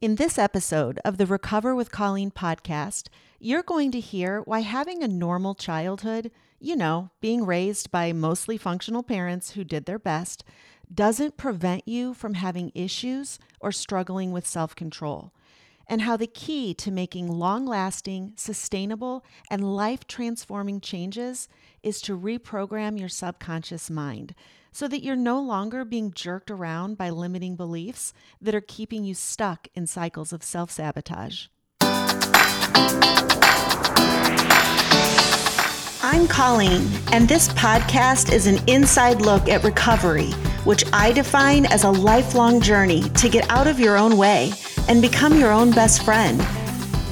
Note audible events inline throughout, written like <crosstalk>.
In this episode of the Recover with Colleen podcast, you're going to hear why having a normal childhood, you know, being raised by mostly functional parents who did their best, doesn't prevent you from having issues or struggling with self control, and how the key to making long lasting, sustainable, and life transforming changes is to reprogram your subconscious mind so that you're no longer being jerked around by limiting beliefs that are keeping you stuck in cycles of self sabotage. I'm Colleen, and this podcast is an inside look at recovery, which I define as a lifelong journey to get out of your own way and become your own best friend.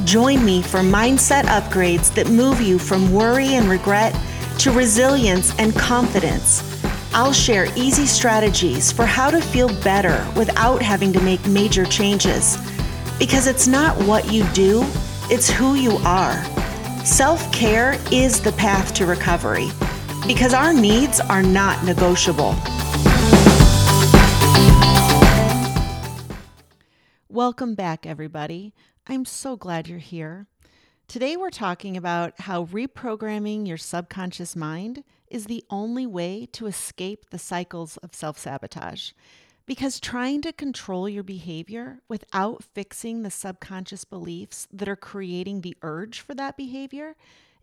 Join me for mindset upgrades that move you from worry and regret to resilience and confidence. I'll share easy strategies for how to feel better without having to make major changes. Because it's not what you do, it's who you are. Self care is the path to recovery because our needs are not negotiable. Welcome back, everybody. I'm so glad you're here. Today, we're talking about how reprogramming your subconscious mind is the only way to escape the cycles of self sabotage. Because trying to control your behavior without fixing the subconscious beliefs that are creating the urge for that behavior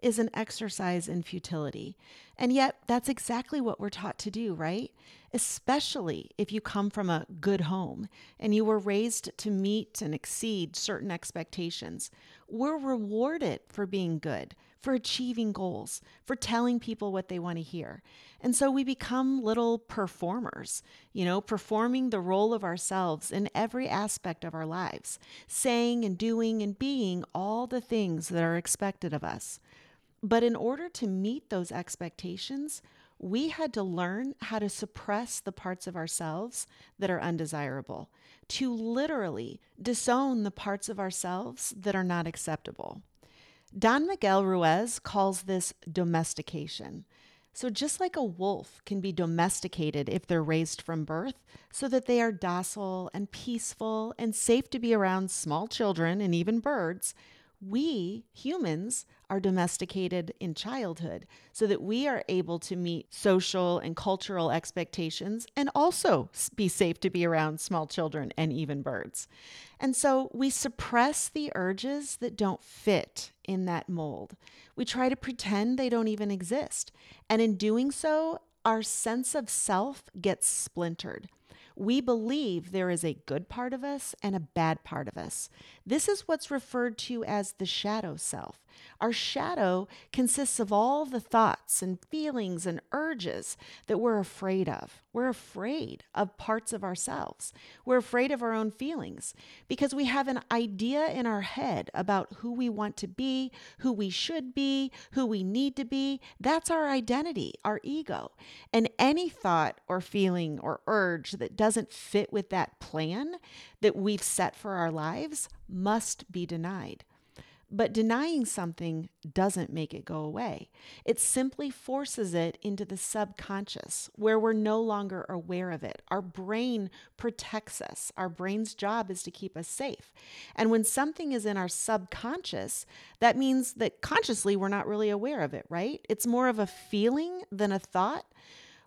is an exercise in futility. And yet, that's exactly what we're taught to do, right? Especially if you come from a good home and you were raised to meet and exceed certain expectations. We're rewarded for being good, for achieving goals, for telling people what they want to hear. And so we become little performers, you know, performing the role of ourselves in every aspect of our lives, saying and doing and being all the things that are expected of us. But in order to meet those expectations, we had to learn how to suppress the parts of ourselves that are undesirable, to literally disown the parts of ourselves that are not acceptable. Don Miguel Ruiz calls this domestication. So, just like a wolf can be domesticated if they're raised from birth, so that they are docile and peaceful and safe to be around small children and even birds, we humans are domesticated in childhood so that we are able to meet social and cultural expectations and also be safe to be around small children and even birds. And so we suppress the urges that don't fit in that mold. We try to pretend they don't even exist. And in doing so, our sense of self gets splintered we believe there is a good part of us and a bad part of us. This is what's referred to as the shadow self. Our shadow consists of all the thoughts and feelings and urges that we're afraid of. We're afraid of parts of ourselves. We're afraid of our own feelings because we have an idea in our head about who we want to be, who we should be, who we need to be. That's our identity, our ego. And any thought or feeling or urge that doesn't fit with that plan that we've set for our lives must be denied. But denying something doesn't make it go away. It simply forces it into the subconscious where we're no longer aware of it. Our brain protects us. Our brain's job is to keep us safe. And when something is in our subconscious, that means that consciously we're not really aware of it, right? It's more of a feeling than a thought,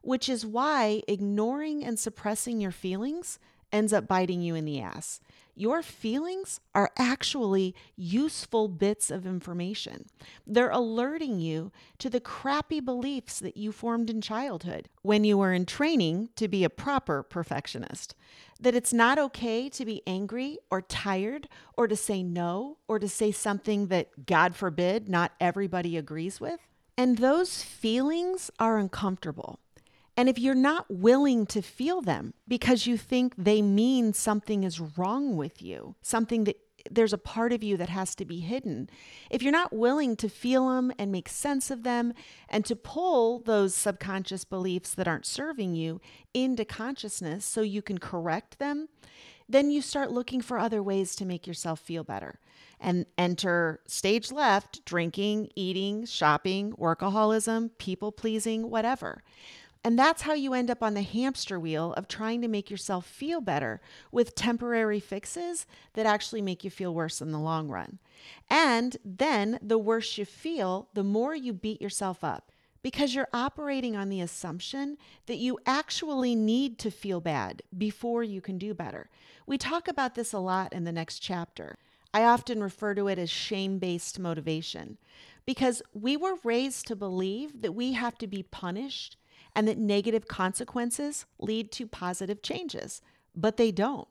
which is why ignoring and suppressing your feelings ends up biting you in the ass your feelings are actually useful bits of information. They're alerting you to the crappy beliefs that you formed in childhood when you were in training to be a proper perfectionist. That it's not okay to be angry or tired or to say no or to say something that, God forbid, not everybody agrees with. And those feelings are uncomfortable. And if you're not willing to feel them because you think they mean something is wrong with you, something that there's a part of you that has to be hidden. If you're not willing to feel them and make sense of them and to pull those subconscious beliefs that aren't serving you into consciousness so you can correct them, then you start looking for other ways to make yourself feel better. And enter stage left drinking, eating, shopping, workaholism, people pleasing, whatever. And that's how you end up on the hamster wheel of trying to make yourself feel better with temporary fixes that actually make you feel worse in the long run. And then the worse you feel, the more you beat yourself up because you're operating on the assumption that you actually need to feel bad before you can do better. We talk about this a lot in the next chapter. I often refer to it as shame based motivation because we were raised to believe that we have to be punished and that negative consequences lead to positive changes, but they don't.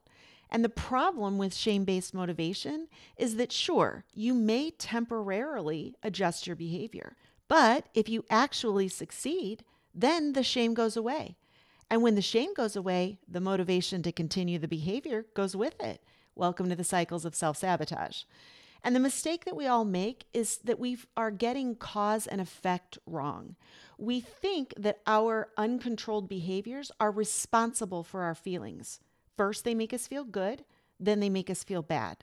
And the problem with shame based motivation is that, sure, you may temporarily adjust your behavior, but if you actually succeed, then the shame goes away. And when the shame goes away, the motivation to continue the behavior goes with it. Welcome to the cycles of self sabotage. And the mistake that we all make is that we are getting cause and effect wrong. We think that our uncontrolled behaviors are responsible for our feelings. First, they make us feel good, then they make us feel bad.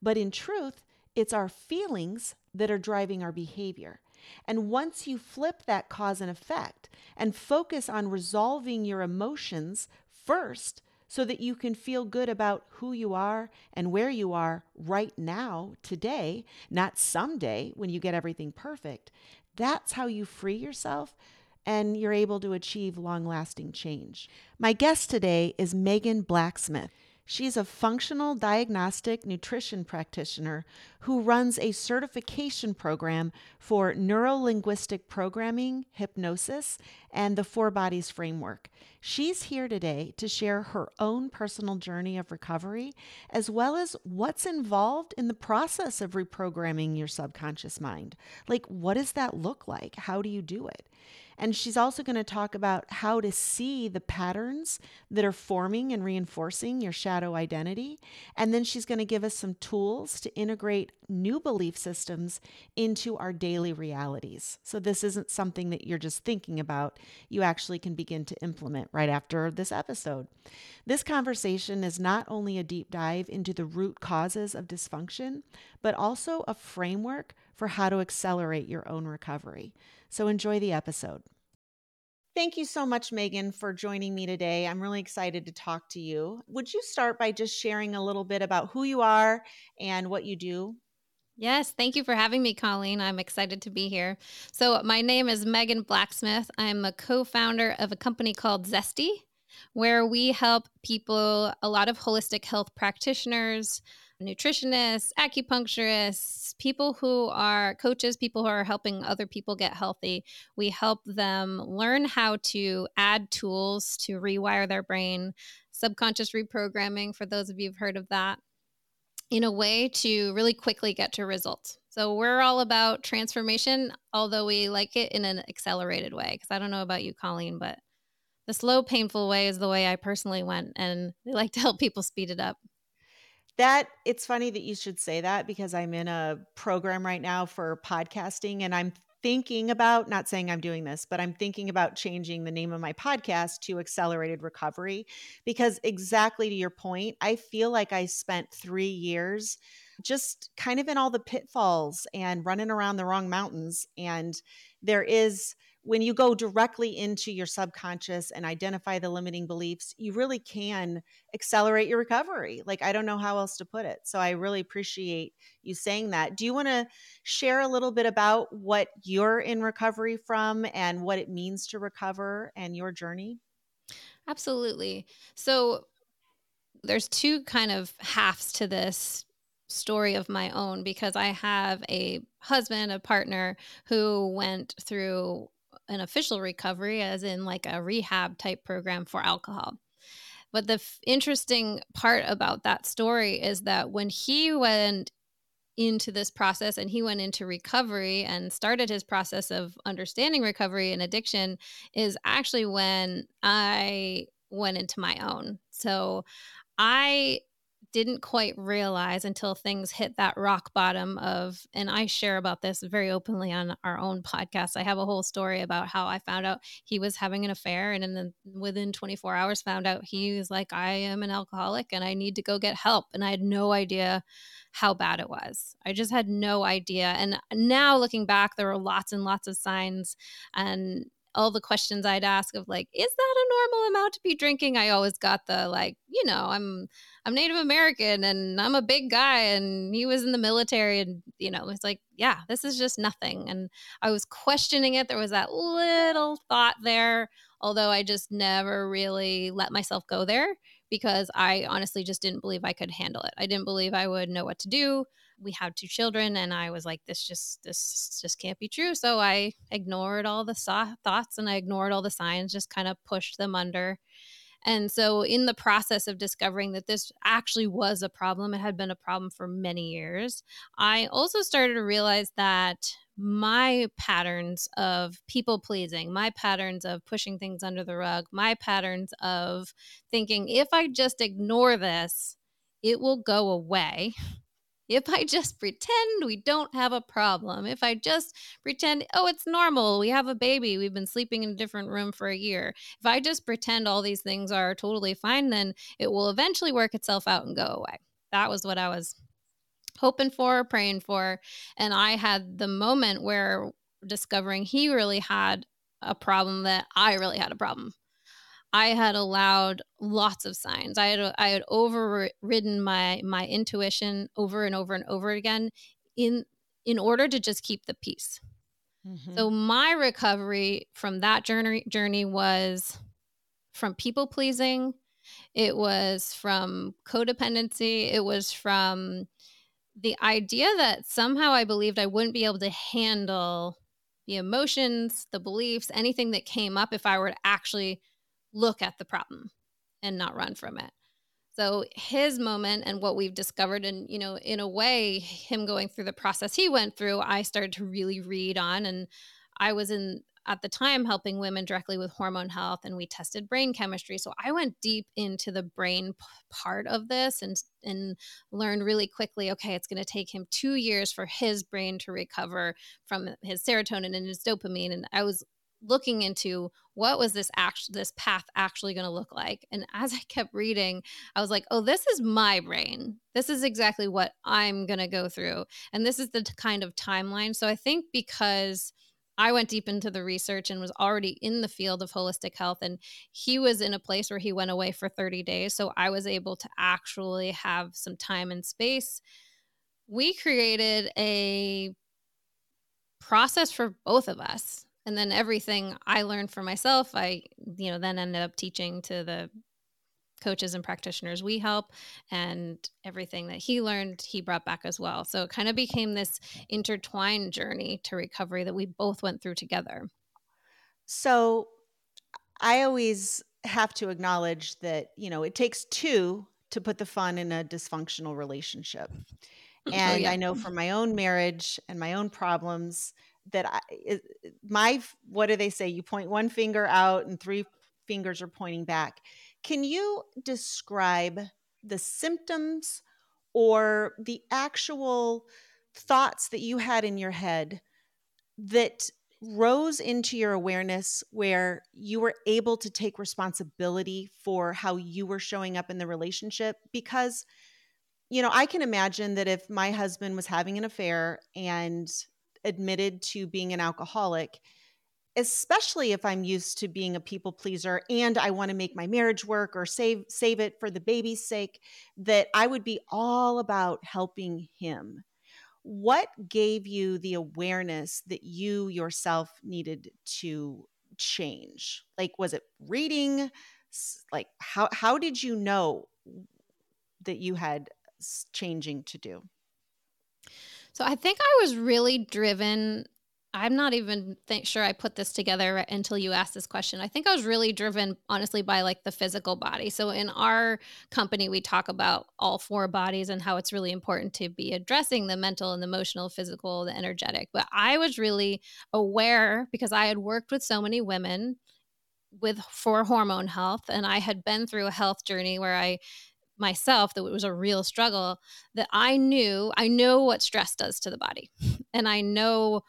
But in truth, it's our feelings that are driving our behavior. And once you flip that cause and effect and focus on resolving your emotions first, so that you can feel good about who you are and where you are right now, today, not someday when you get everything perfect. That's how you free yourself and you're able to achieve long lasting change. My guest today is Megan Blacksmith. She's a functional diagnostic nutrition practitioner who runs a certification program for neurolinguistic programming, hypnosis, and the Four Bodies framework. She's here today to share her own personal journey of recovery, as well as what's involved in the process of reprogramming your subconscious mind. Like, what does that look like? How do you do it? And she's also going to talk about how to see the patterns that are forming and reinforcing your shadow identity. And then she's going to give us some tools to integrate new belief systems into our daily realities. So this isn't something that you're just thinking about, you actually can begin to implement right after this episode. This conversation is not only a deep dive into the root causes of dysfunction, but also a framework for how to accelerate your own recovery. So enjoy the episode. Thank you so much, Megan, for joining me today. I'm really excited to talk to you. Would you start by just sharing a little bit about who you are and what you do? Yes, thank you for having me, Colleen. I'm excited to be here. So, my name is Megan Blacksmith. I'm a co founder of a company called Zesty, where we help people, a lot of holistic health practitioners, nutritionists, acupuncturists, people who are coaches, people who are helping other people get healthy. We help them learn how to add tools to rewire their brain, subconscious reprogramming, for those of you who've heard of that, in a way to really quickly get to results. So we're all about transformation, although we like it in an accelerated way. Because I don't know about you, Colleen, but the slow, painful way is the way I personally went, and we like to help people speed it up. That it's funny that you should say that because I'm in a program right now for podcasting and I'm thinking about not saying I'm doing this, but I'm thinking about changing the name of my podcast to Accelerated Recovery because exactly to your point, I feel like I spent 3 years just kind of in all the pitfalls and running around the wrong mountains and there is when you go directly into your subconscious and identify the limiting beliefs, you really can accelerate your recovery. Like, I don't know how else to put it. So, I really appreciate you saying that. Do you want to share a little bit about what you're in recovery from and what it means to recover and your journey? Absolutely. So, there's two kind of halves to this story of my own because I have a husband, a partner who went through an official recovery, as in like a rehab type program for alcohol. But the f- interesting part about that story is that when he went into this process and he went into recovery and started his process of understanding recovery and addiction, is actually when I went into my own. So I didn't quite realize until things hit that rock bottom of and I share about this very openly on our own podcast. I have a whole story about how I found out he was having an affair and then within 24 hours found out he was like I am an alcoholic and I need to go get help and I had no idea how bad it was. I just had no idea. And now looking back there were lots and lots of signs and all the questions I'd ask of like, is that a normal amount to be drinking? I always got the like, you know, I'm I'm Native American and I'm a big guy and he was in the military and you know, it's like, yeah, this is just nothing. And I was questioning it. There was that little thought there, although I just never really let myself go there because I honestly just didn't believe I could handle it. I didn't believe I would know what to do we had two children and i was like this just this just can't be true. So i ignored all the so- thoughts and i ignored all the signs just kind of pushed them under. And so in the process of discovering that this actually was a problem it had been a problem for many years i also started to realize that my patterns of people pleasing, my patterns of pushing things under the rug, my patterns of thinking if I just ignore this, it will go away <laughs> if I just pretend we don't have a problem, if I just pretend, oh, it's normal, we have a baby, we've been sleeping in a different room for a year, if I just pretend all these things are totally fine, then it will eventually work itself out and go away. That was what I was hoping for, praying for. And I had the moment where discovering he really had a problem that I really had a problem. I had allowed lots of signs. I had I had overridden my my intuition over and over and over again in in order to just keep the peace. Mm-hmm. So my recovery from that journey journey was from people pleasing, it was from codependency, it was from the idea that somehow I believed I wouldn't be able to handle the emotions, the beliefs, anything that came up if I were to actually look at the problem and not run from it. So his moment and what we've discovered, and you know, in a way, him going through the process he went through, I started to really read on. And I was in at the time helping women directly with hormone health and we tested brain chemistry so i went deep into the brain p- part of this and and learned really quickly okay it's going to take him 2 years for his brain to recover from his serotonin and his dopamine and i was looking into what was this act this path actually going to look like and as i kept reading i was like oh this is my brain this is exactly what i'm going to go through and this is the t- kind of timeline so i think because I went deep into the research and was already in the field of holistic health. And he was in a place where he went away for 30 days. So I was able to actually have some time and space. We created a process for both of us and then everything I learned for myself, I, you know, then ended up teaching to the coaches and practitioners we help and everything that he learned he brought back as well. So it kind of became this intertwined journey to recovery that we both went through together. So i always have to acknowledge that you know it takes two to put the fun in a dysfunctional relationship. <laughs> Oh, and oh, yeah. i know from my own marriage and my own problems that I, my what do they say? You point one finger out and three fingers are pointing back. Can you describe the symptoms or the actual thoughts that you had in your head that rose into your awareness where you were able to take responsibility for how you were showing up in the relationship because you know i can imagine that if my husband was having an affair and admitted to being an alcoholic, especially if I'm used to being a people pleaser and I want to make my marriage work or save save it for the baby's sake, that I would be all about helping him. What gave you the awareness that you yourself needed to change? Like was it reading? Like how how did you know that you had changing to do? So I think I was really driven. I'm not even sure I put this together until you asked this question. I think I was really driven, honestly, by like the physical body. So in our company, we talk about all four bodies and how it's really important to be addressing the mental and the emotional, physical, the energetic. But I was really aware because I had worked with so many women with for hormone health and I had been through a health journey where I myself that it was a real struggle that I knew I know what stress does to the body and I know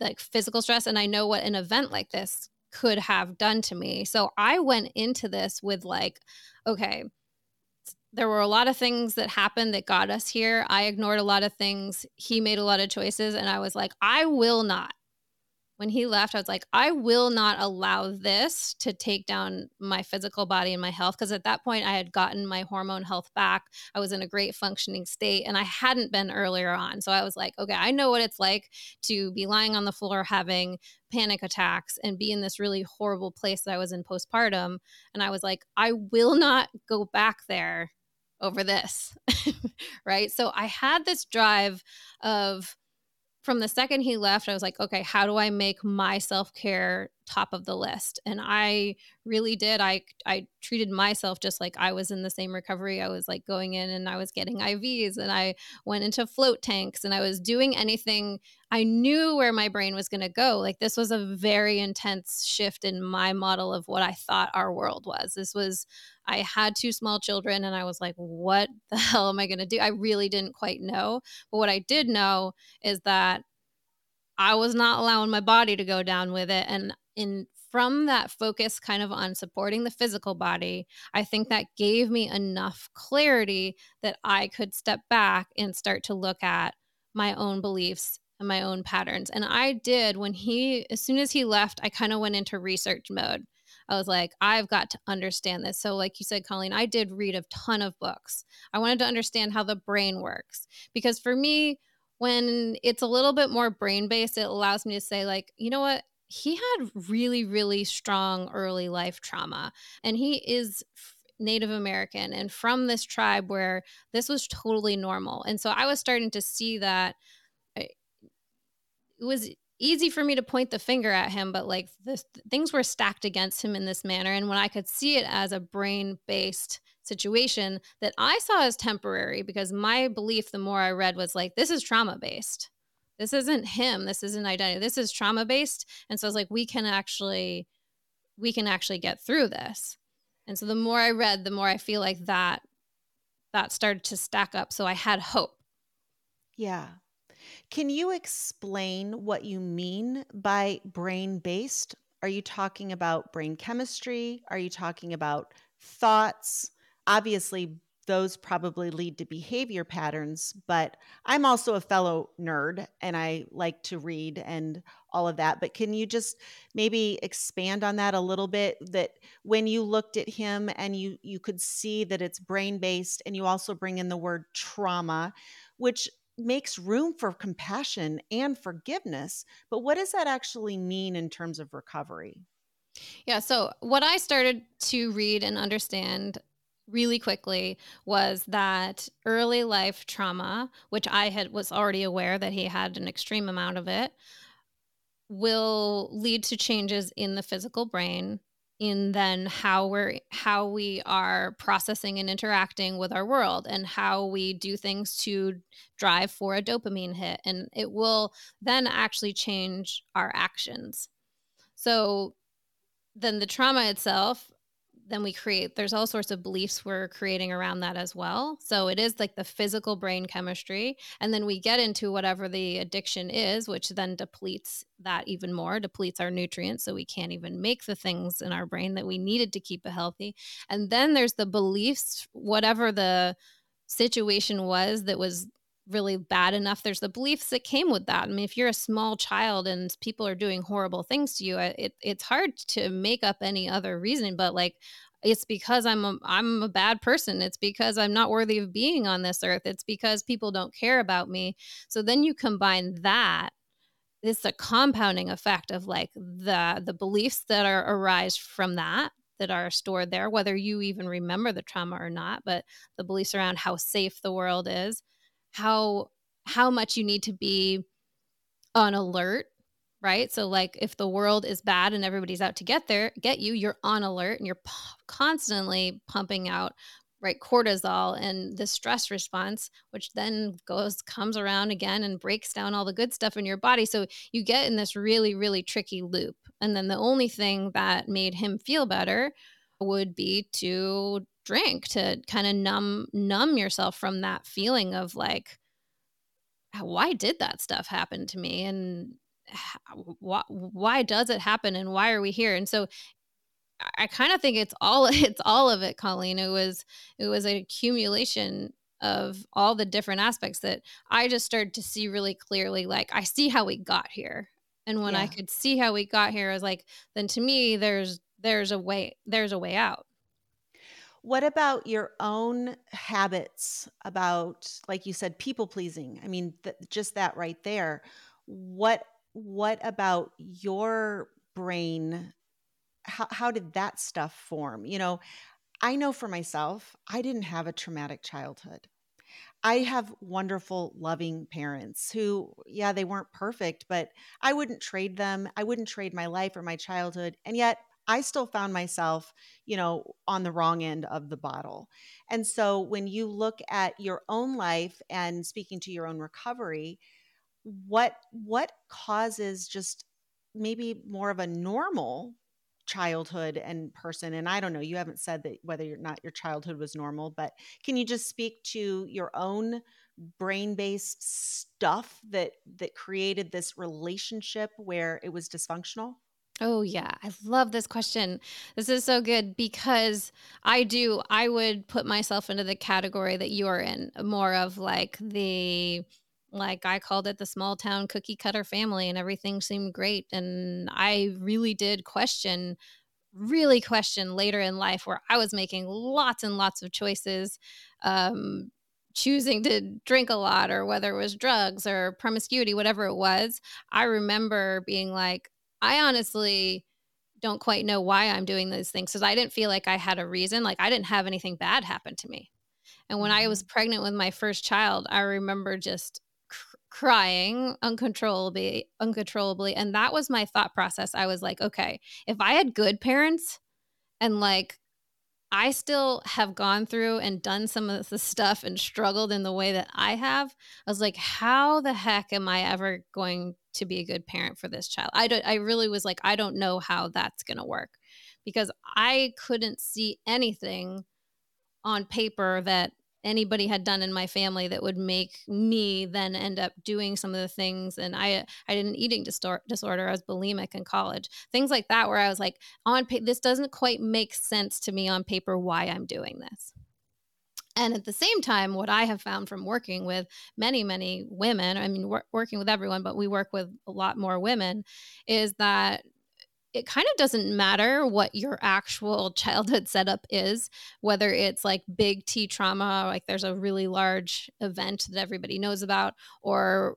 like physical stress and I know what an event like this could have done to me. So I went into this with like okay there were a lot of things that happened that got us here. I ignored a lot of things. He made a lot of choices and I was like I will not when he left, I was like, I will not allow this to take down my physical body and my health. Because at that point, I had gotten my hormone health back. I was in a great functioning state, and I hadn't been earlier on. So I was like, okay, I know what it's like to be lying on the floor having panic attacks and be in this really horrible place that I was in postpartum. And I was like, I will not go back there over this. <laughs> right. So I had this drive of, from the second he left, I was like, okay, how do I make my self care top of the list? And I really did. I I treated myself just like I was in the same recovery. I was like going in and I was getting IVs and I went into float tanks and I was doing anything. I knew where my brain was going to go. Like this was a very intense shift in my model of what I thought our world was. This was I had two small children and I was like, what the hell am I going to do? I really didn't quite know. But what I did know is that I was not allowing my body to go down with it. And in from that focus kind of on supporting the physical body, I think that gave me enough clarity that I could step back and start to look at my own beliefs and my own patterns. And I did when he, as soon as he left, I kind of went into research mode. I was like, I've got to understand this. So, like you said, Colleen, I did read a ton of books. I wanted to understand how the brain works because for me, when it's a little bit more brain based, it allows me to say, like, you know what? He had really, really strong early life trauma, and he is Native American and from this tribe where this was totally normal. And so I was starting to see that eh, it was easy for me to point the finger at him, but like the things were stacked against him in this manner. And when I could see it as a brain based situation that I saw as temporary, because my belief, the more I read, was like, this is trauma based. This isn't him. This isn't identity. This is trauma based. And so I was like, we can actually, we can actually get through this. And so the more I read, the more I feel like that that started to stack up. So I had hope. Yeah. Can you explain what you mean by brain based? Are you talking about brain chemistry? Are you talking about thoughts? Obviously, those probably lead to behavior patterns, but I'm also a fellow nerd and I like to read and all of that. But can you just maybe expand on that a little bit that when you looked at him and you you could see that it's brain based and you also bring in the word trauma, which makes room for compassion and forgiveness. But what does that actually mean in terms of recovery? Yeah. So, what I started to read and understand really quickly was that early life trauma, which I had was already aware that he had an extreme amount of it, will lead to changes in the physical brain in then how we're how we are processing and interacting with our world and how we do things to drive for a dopamine hit. And it will then actually change our actions. So then the trauma itself then we create there's all sorts of beliefs we're creating around that as well. So it is like the physical brain chemistry and then we get into whatever the addiction is which then depletes that even more depletes our nutrients so we can't even make the things in our brain that we needed to keep it healthy. And then there's the beliefs whatever the situation was that was really bad enough. There's the beliefs that came with that. I mean if you're a small child and people are doing horrible things to you it, it's hard to make up any other reason but like it's because i'm a, i'm a bad person. It's because i'm not worthy of being on this earth. It's because people don't care about me. So then you combine that it's a compounding effect of like the the beliefs that are arise from that that are stored there whether you even remember the trauma or not but the beliefs around how safe the world is how how much you need to be on alert right? So like if the world is bad and everybody's out to get there get you you're on alert and you're p- constantly pumping out right cortisol and the stress response which then goes comes around again and breaks down all the good stuff in your body. So you get in this really really tricky loop. And then the only thing that made him feel better would be to drink to kind of numb numb yourself from that feeling of like why did that stuff happen to me? And why, why does it happen? And why are we here? And so i kind of think it's all <laughs> it's all of it colleen. It was it was an accumulation of all the different aspects that i just started to see really clearly like i see how we got here. And when I could see how we got here, I was like, then to me, there's there's a way there's a way out. What about your own habits about, like you said, people pleasing? I mean, th- just that right there. What what about your brain? How how did that stuff form? You know, I know for myself, I didn't have a traumatic childhood. I have wonderful, loving parents who, yeah, they weren't perfect, but I wouldn't trade them. I wouldn't trade my life or my childhood. And yet I still found myself, you know, on the wrong end of the bottle. And so when you look at your own life and speaking to your own recovery, what what causes just maybe more of a normal childhood and person and i don't know you haven't said that whether or not your childhood was normal but can you just speak to your own brain based stuff that that created this relationship where it was dysfunctional Oh yeah, I love this question. This is so good because I do I would put myself into the category that you are in, more of like the like I called it the small town cookie cutter family and everything seemed great and I really did question really question later in life where I was making lots and lots of choices um choosing to drink a lot or whether it was drugs or promiscuity whatever it was. I remember being like I honestly don't quite know why I'm doing those things because I didn't feel like I had a reason. Like I didn't have anything bad happen to me. And when I was hmm pregnant with my first child, I remember just cr- crying uncontrollably, uncontrollably. And that was my thought process. I was like, okay, if I had good parents and like I still have gone through and done some of the stuff and struggled in the way that I have. I was like, how the heck am I ever going to be a good parent for this child? I don't I really was like, I don't know how that's going to work because I couldn't see anything on paper that anybody had done in my family that would make me then end up doing some of the things and i i had an eating distor- disorder i was bulimic in college things like that where i was like on pa- this doesn't quite make sense to me on paper why i'm doing this and at the same time what i have found from working with many many women i mean wor- working with everyone but we work with a lot more women is that it kind of doesn't matter what your actual <laughs> childhood setup is, whether it's like big T trauma, like there's a really large event that everybody knows about, or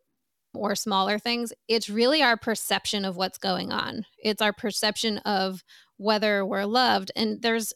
or smaller things. It's really our perception of what's going on. It's our perception of whether we're loved. And there's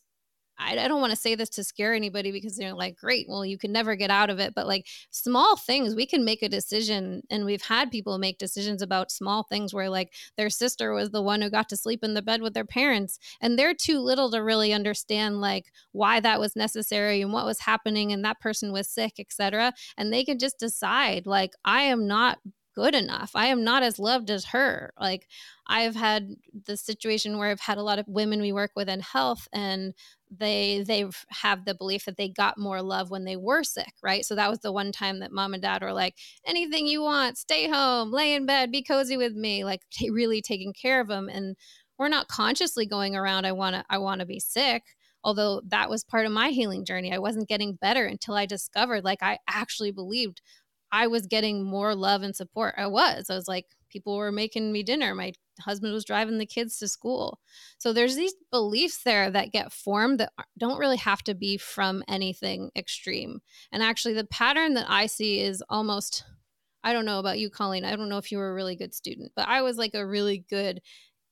I, I don't want to say this to scare anybody because they're like, great, well, you can never get out of it. But like small things, we can make a decision. And we've had people make decisions about small things where like their sister was the one who got to sleep in the bed with their parents. And they're too little to really understand like why that was necessary and what was happening. And that person was sick, etc. And they can just decide, like, I am not good enough. I am not as loved as her. Like I've had the situation where I've had a lot of women we work with in health and they they have the belief that they got more love when they were sick, right? So that was the one time that mom and dad were like, anything you want, stay home, lay in bed, be cozy with me, like <laughs> t- really taking care of them. And we're not consciously going around, I want to, I want to be sick. Although that was part of my healing journey. I wasn't getting better until I discovered, like, I actually believed I was getting more love and support. I was. I was like, people were making me dinner. My husband was driving the kids to school. So there's these beliefs there that get formed that don't really have to be from anything extreme. And actually, the pattern that I see is almost I don't know about you, Colleen. I don't know if you were a really good student, but I was like a really good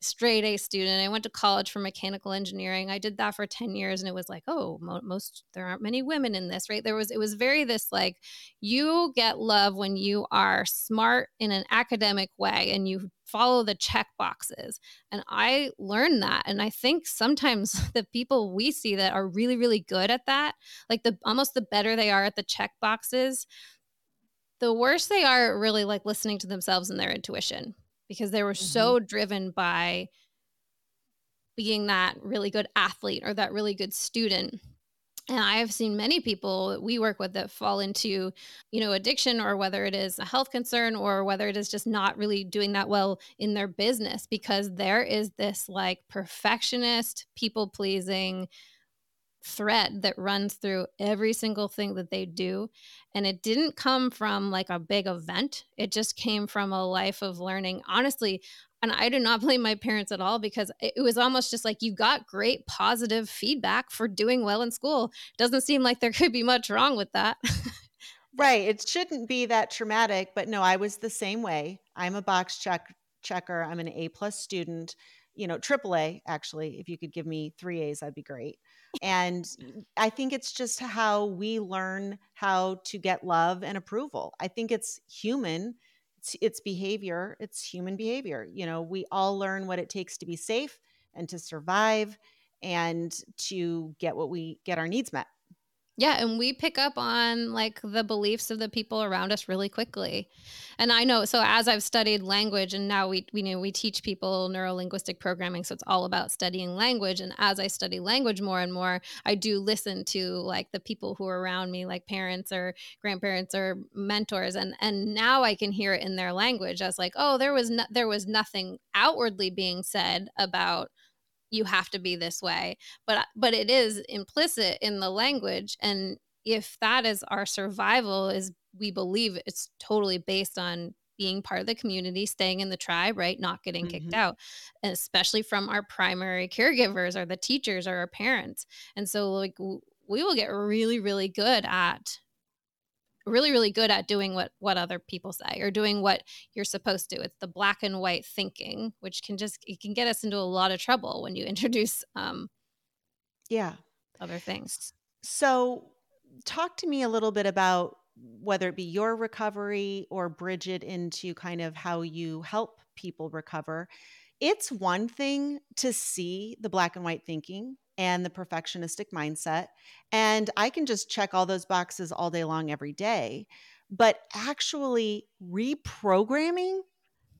straight A student. I went to college for mechanical engineering. I did that for 10 years and it was like, oh, mo- most there aren't many women in this, right? There was it was very this like you get love when you are smart in an academic way and you follow the check boxes. And I learned that and I think sometimes <laughs> the people we see that are really really good at that, like the almost the better they are at the check boxes, the worse they are really like listening to themselves and their intuition because they were hmm so driven by being that really good athlete or that really good student. And i have seen many people that we work with that fall into you know addiction or whether it is a health concern or whether it is just not really doing that well in their business because there is this like perfectionist people pleasing thread that runs through every single thing that they do. And it didn't come from like a big event, it just came from a life of learning. Honestly, and I do not <laughs> blame my parents at all because it was almost just like you got great positive feedback for doing well in school. Doesn't seem like there <laughs> could be much wrong with that. right. It shouldn't be that traumatic, but no, I was the same way. I'm a box check checker. I'm an A plus student you know, triple A actually. If you could give me three A's, that'd be great. <laughs> And I think it's just how we learn how to get love and approval. I think it's human. It's, it's behavior. It's human behavior. You know, we all learn what it takes to be safe and to survive and to get what we get our needs met. Yeah, and we pick up on like the beliefs of the people around us really quickly. And I know so as I've studied language and now we we know we teach people neurolinguistic programming so it's all about studying language and as I study language more and more, I do listen to like the people who are around me like parents or grandparents or mentors and and now I can hear it in their language as like, "Oh, there was no, there was nothing outwardly being said about you have to be this way but but it is implicit in the language and if that is our survival is we believe it's totally based on being part of the community staying in the tribe right not getting mm-hmm. kicked out and especially from our primary caregivers or the teachers or our parents and so like we will get really really good at really really good at doing what what other people say or doing what you're supposed to. It's the black and white thinking which can just it can get us into a lot of trouble when you <laughs> introduce um yeah. other things. So talk to me a little bit about whether it be your recovery or bridge it into kind of how you help people recover. It's one thing to see the black and white thinking and the perfectionistic mindset. And I can just check all those boxes all day long, every day. But actually reprogramming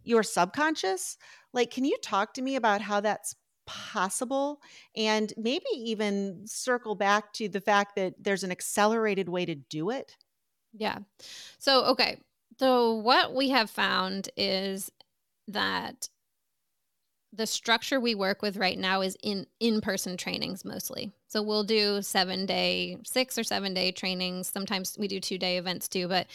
your subconscious, like, can you talk to me about how that's possible? And maybe even circle back to the fact that there's an accelerated way to do it? Yeah. So, okay. So, what we have found is that the structure we work with right now is in in-person trainings mostly. So we'll do seven day six or seven day trainings. Sometimes we do two day events too but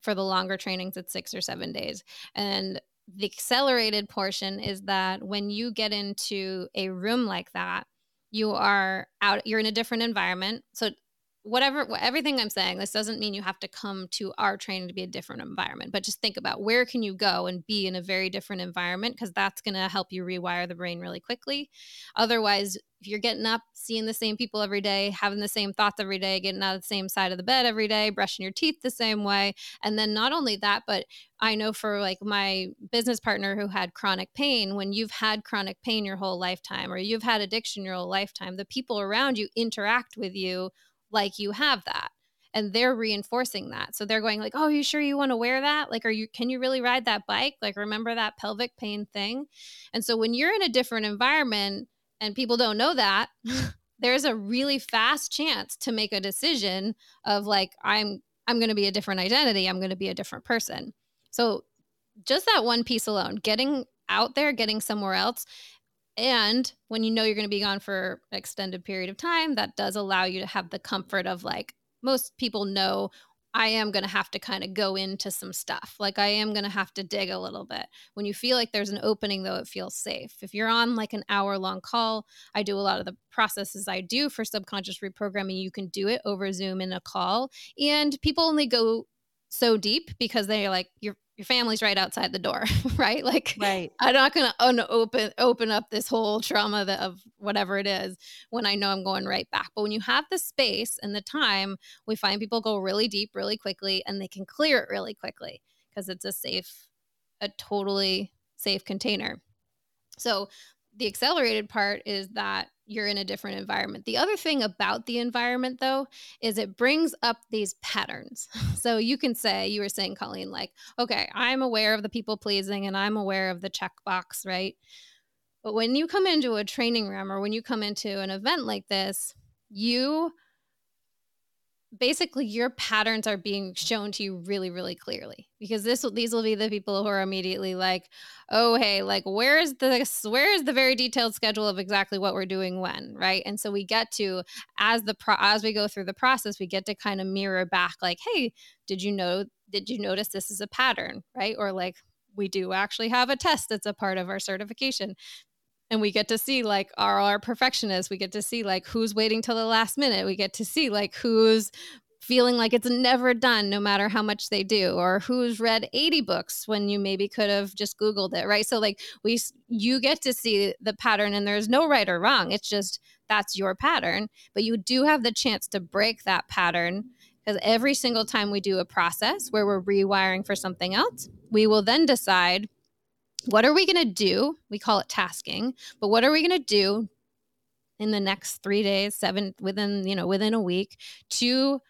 for the longer trainings it's six or seven days. And the accelerated portion is that when you get into a room like that you are out you're in a different environment. So whatever everything i'm saying this doesn't mean you have to come to our training to be a different environment but just think about where can you go and be in a very different environment because that's going to help you rewire the brain really quickly. Otherwise if you're getting up seeing the same people every day having the same thoughts every day getting out of the same side of the bed every day brushing your teeth the same way and then not only that but i know for like my business partner who had chronic pain when you've had chronic pain your whole lifetime or you've had addiction your whole lifetime the people around you interact with you like you have that and they're reinforcing that. So they're going like oh you sure you want to wear that? Like are you can you really ride that bike? Like remember that pelvic pain thing? And so when you're in a different environment and people don't know that <laughs> there's a really fast chance to make a decision of like i'm i'm going to be a different identity i'm going to be a different person. So just that one piece alone getting out there getting somewhere else and when you know you're going to be gone for an extended period of time, that does allow you to have the comfort of like, most people know I am going to have to kind of go into some stuff. Like I am going to have to dig a little bit. When you feel like there's an opening, though, it feels safe. If you're on like an hour long call, I do a lot of the processes I do for subconscious reprogramming. You can do it over Zoom in a call. And people only go so deep because they're like, you're your family's right outside the door, <laughs> right? Like, right. I'm not going to unopen open up this whole trauma that, of whatever it is when I know I'm going right back. But when you have the space and the time, we find people go really deep, really quickly, and they can clear it really quickly because it's a safe, a totally safe container. So the accelerated part is that you're in a different environment. The other thing about the environment, though, is it brings up these patterns. <laughs> So you can say, you were saying, Colleen, like, okay, I'm aware of the people pleasing and I'm aware of the checkbox, right? But when you come into a training room or when you come into an event like this, you basically your patterns are being shown to you really really clearly because this these will be the people who are immediately like oh hey like where's the where's the very detailed schedule of exactly what we're doing when right? And so we get to as the pro as we go through the process we get to kind of mirror back like hey did you know did you notice this is a pattern? Right? Or like we do actually have a test that's a part of our certification and we get to see like are our perfectionists. We get to see like who's waiting till the last minute. We get to see like who's feeling like it's never done no matter how much they do or who's read 80 books when you maybe could have just googled it right? So like we you get to see the pattern and there's no right or wrong. It's just that's your pattern. But you do have the chance to break that pattern because every single time we do a process where we're rewiring for something else we will then decide what are we going to do? We call it tasking, but what are we going to do in the next three days, seven, within, you know, within a week to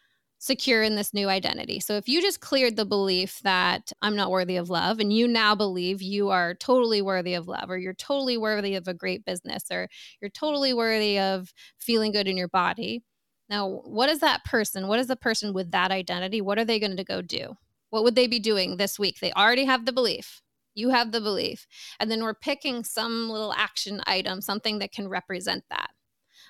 secure in this new identity. So if you just cleared the belief that I'm not worthy of love and you now believe you are totally worthy of love or you're totally worthy of a great business or you're totally worthy of feeling good in your body. Now, what is that person? What is the person with that identity? What are they going to go do? What would they be doing this week? They already have the belief. You have the belief. And then we're picking some little action item, something that can represent that.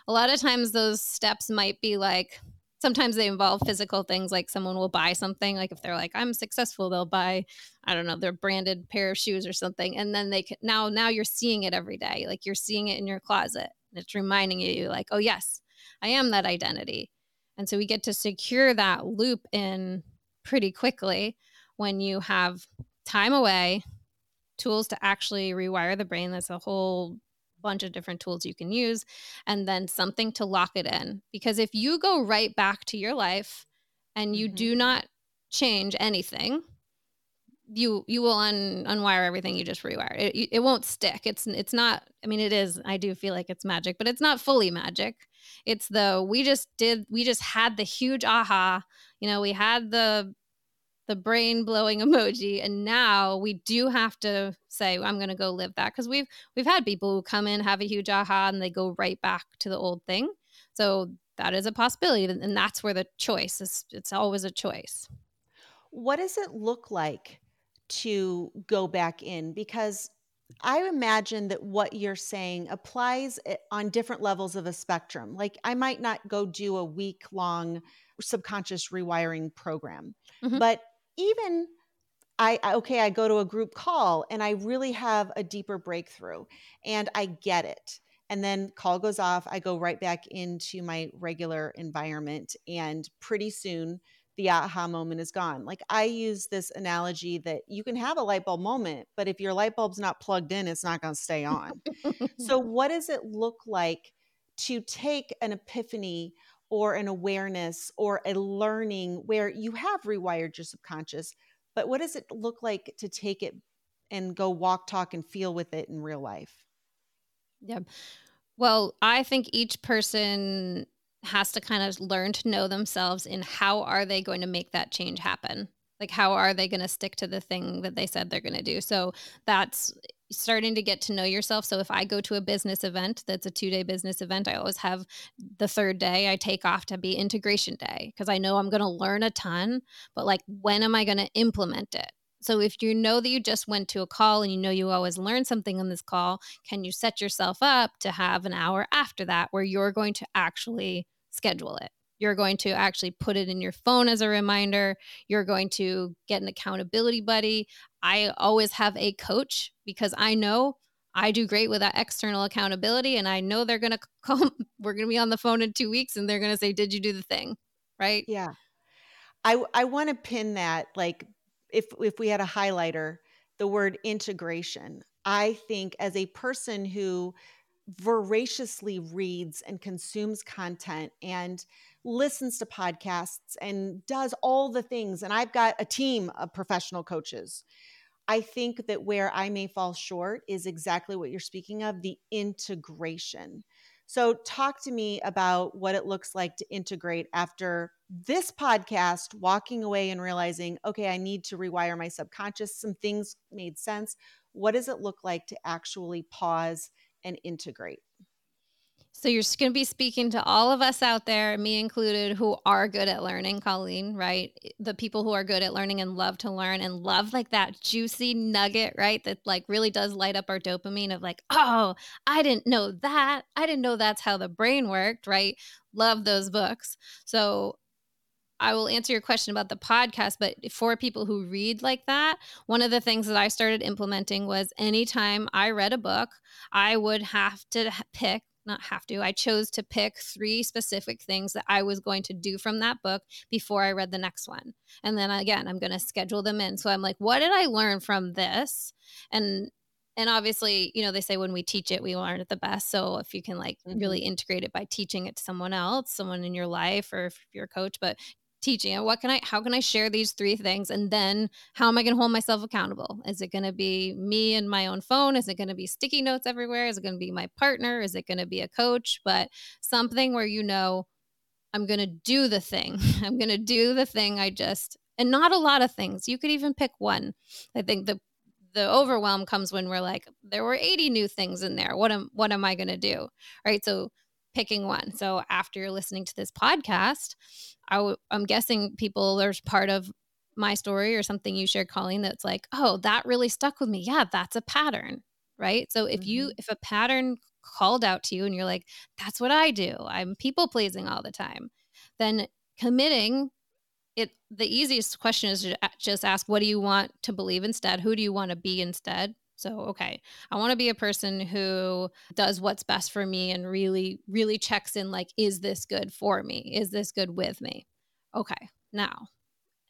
A lot of times those steps might be like, sometimes they involve physical things like someone will buy something like if they're like i'm successful they'll buy i don't know their branded pair of shoes or something and then they can now now you're seeing it every day like you're seeing it in your closet and it's reminding you like oh yes i am that identity and so we get to secure that loop in pretty quickly when you have time away tools to actually rewire the brain. That's a whole bunch of different tools you can use, and then something to lock it in. Because if you go right back to your life and you mm-hmm. do not change anything, you you will un, unwire everything you just rewired. It, it won't stick. It's it's not. I mean, it is. I do feel like it's magic, but it's not fully magic. It's the we just did. We just had the huge aha. You know, we had the the brain blowing <laughs> emoji and now we do have to say i'm going to go live that because we've we've had people who come in have a huge aha and they go right back to the old thing so that is a possibility and that's where the choice is it's always a choice what does it look like to go back in because I imagine that what you're saying applies eh, on different levels of a spectrum. Like I might not go do a week long subconscious rewiring program, mm-hmm. but even I, okay, I go to a group call and I really have a deeper breakthrough and I get it. And then call goes off, I go right back into my regular environment and pretty soon the aha moment is gone. Like I use this analogy that you can have a light bulb moment, but if your light bulb's not plugged in, it's not going to stay on. <laughs> so what does it look like to take an epiphany or an awareness or a learning where you have rewired your subconscious but what does it look like to take it and go walk talk and feel with it in real life? Yeah well i think each person has to kind of learn to know themselves in how are they going to make that change happen? Like how are they going to stick to the thing that they said they're going to do? So that's starting to get to know yourself. So if I go to a business event that's a two day business event, I always have the third day I take off to be integration day because I know I'm going to learn a ton, but like when am I going to implement it? So if you know that you just went to a call and you know you always learn something on this call, can you set yourself up to have an hour after that where you're going to actually schedule it? You're going to actually put it in your phone as a reminder. You're going to get an accountability buddy. I always have a coach because I know I do great with that external accountability and I know they're going <laughs> to call we're going to be on the phone in 2 weeks and they're going to say did you do the thing? Right? Yeah. I I want to pin that like if if we had a highlighter the word integration. I think as a person who voraciously reads and consumes content and listens to podcasts and does all the things. And I've got a team of professional coaches. I think that where I may fall short is exactly what you're speaking of the integration. So, talk to me about what it looks like to integrate after this podcast, walking away and realizing, okay, I need to rewire my subconscious. Some things made sense. What does it look like to actually pause and integrate? So you're going to be speaking to all of us out there, me included, who are good at learning, Colleen, right? The people who are good at learning and love to learn and love like that juicy nugget, right? That like really does light up our dopamine of like, oh, I didn't know that. I didn't know that's how the brain worked, right? Love those books. So I will answer your question about the podcast, but for people who read like that, one of the things that I started implementing was anytime I read a book, I would have to pick not have to. I chose to pick three specific things that I was going to do from that book before I read the next one. And then again, I'm going to schedule them in. So I'm like, what did I learn from this? And and obviously, you know, they say when we teach it, we learn it the best. So if you can like mm-hmm. really integrate it by teaching it to someone else, someone in your life, or if you're a coach, but teaching it. What can i how can i share these three things? And then how am i going to hold myself accountable? Is it going to be me and my own phone? Is it going to be sticky notes everywhere? Is it going to be my partner? Is it going to be a coach? But something where you know i'm going to do the thing. <laughs> I'm going to do the thing i just and not a lot of things. You could even pick one. I think the the overwhelm comes when we're like there were 80 new things in there. What am what am i going to do? Right? So picking one so after you're listening to this podcast i w- I'm guessing people there's part of my story or something you shared, Colleen, that's like, oh, that really stuck with me. Yeah, that's a pattern, right? So if mm-hmm. you if a pattern called out to you and you're like, that's what I do. I'm people pleasing all the time. Then committing it the easiest question is to just ask what do you want to believe instead? Who do you want to be instead? So, okay, I want to be a person who does what's best for me and really, really checks in like, is this good for me? Is this good with me? Okay, now,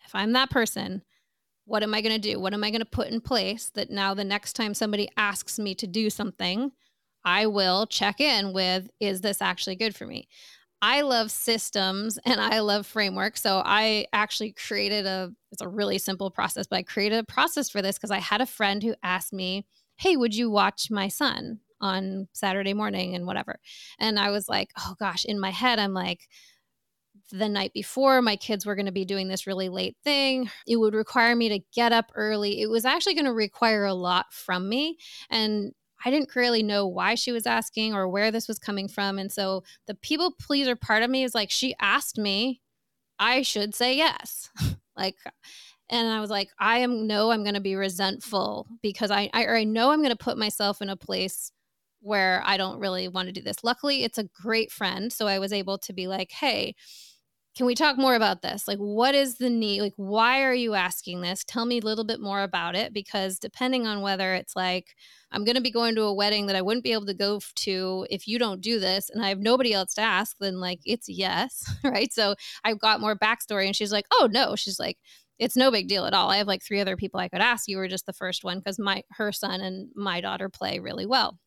if I'm that person, what am I going to do? What am I going to put in place that now the next time somebody asks me to do something, I will check in with, is this actually good for me? I love systems and I love frameworks. So I actually created a it's a really simple process, but I created a process for this because I had a friend who asked me, "Hey, would you watch my son on Saturday morning and whatever?" And I was like, "Oh gosh, in my head I'm like the night before my kids were going to be doing this really late thing. It would require me to get up early. It was actually going to require a lot from me and I didn't really know why she was asking or where this was coming from. And so the people pleaser part of me is like, she asked me, I should say yes. <laughs> like, and I was like, I am no, I'm going to be resentful because I, I, I know I'm going to put myself in a place where I don't really want to do this. Luckily, it's a great friend. So I was able to be like, hey, can we talk more about this? Like, what is the need? Like, why are you asking this? Tell me a little bit more about it because depending on whether it's like, I'm going to be going to a wedding that I wouldn't be able to go to if you don't do this, and I have nobody else to ask, then like, it's yes. <laughs> Right. So I've got more backstory. And she's like, oh, no. She's like, it's no big deal at all. I have like three other people I could ask. You were just the first one because my her son and my daughter play really well.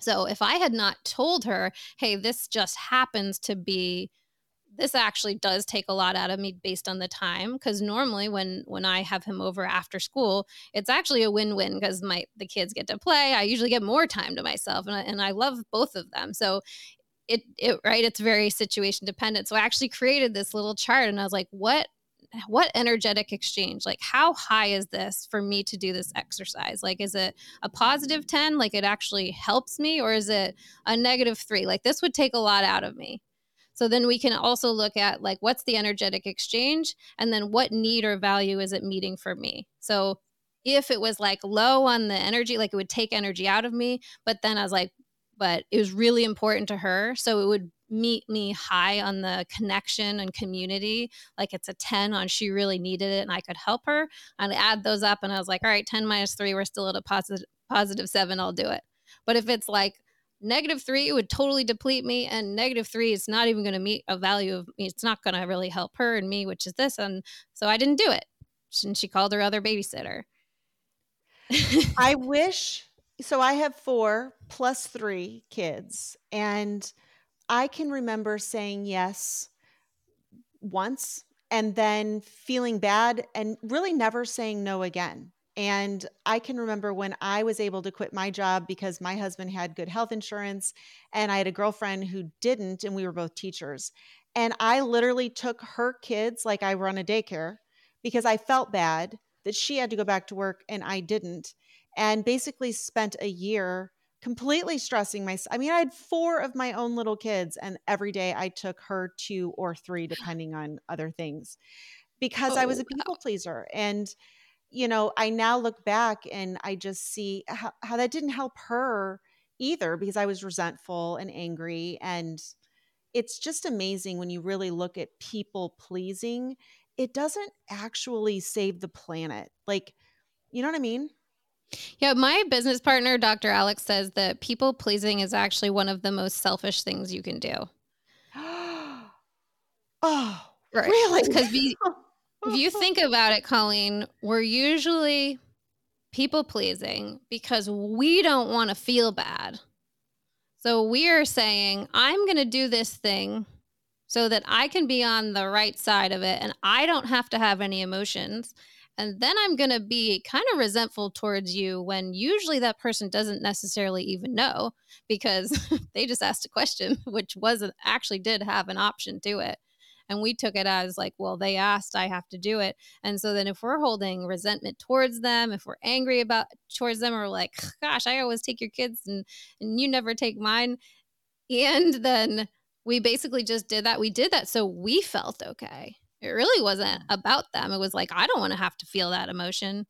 So if I had not told her, hey, this just happens to be this actually does take a lot out of me based on the time because normally when when i have him over after school it's actually a win-win because my the kids get to play i usually get more time to myself and I, and I love both of them. So it, it right it's very situation dependent. So i actually created this little chart and i was like what what energetic exchange? Like how high is this for me to do this exercise? Like is it a positive 10 like it actually helps me or is it a negative 3 like this would take a lot out of me so then we can also look at like what's the energetic exchange and then what need or value is it meeting for me. So if it was like low on the energy, like it would take energy out of me, but then I was like, but it was really important to her. So it would meet me high on the connection and community. Like it's a 10 on she really needed it and I could help her. I'd add those up and I was like, all right, 10 minus three, we're still at a positive positive seven, I'll do it. But if it's like negative three would totally deplete me and negative three is not even going to meet a value of me it's not going to really help her and me which is this and so i didn't do it. And she called her other babysitter. I <laughs> wish so i have four plus three kids and i can remember saying yes once and then feeling bad and really never saying no again and I can remember when I was able to quit my job because my husband had good health insurance and I had a girlfriend who didn't, and we were both teachers. And I literally took her kids, like I run a daycare, because I felt bad that she had to go back to work and I didn't. And basically spent a year completely stressing myself. I mean, I had four of my own little kids, and every day I took her two or three, depending on other things, because Oh, I was a oh, wow. people pleaser. And, you know, I now look back and I just see how, how that didn't help her either because I was resentful and angry. And it's just amazing when you really look at people pleasing, it doesn't actually save the planet. Like, you know what I mean? Yeah, my business partner, Dr. Alex, says that people pleasing is actually one of the most selfish things you can do. <gasps> oh, Right. really? Because <laughs> if you think about it, Colleen, we're usually people pleasing because we don't want to feel bad. So we are saying, I'm going to do this thing so that I can be on the right side of it and I don't have to have any emotions. And then I'm going to be kind of resentful towards you when usually that person doesn't necessarily even know because <laughs> they just asked a question, <laughs> which wasn't actually did have an option to it. And we took it as like, well, they asked, I have to do it. And so then if we're holding resentment towards them, if we're angry about towards them, or like, gosh, I always take your kids and, and you never take mine. And then we basically just did that. We did that so we felt okay. It really wasn't about them. It was like, I don't want to have to feel that emotion.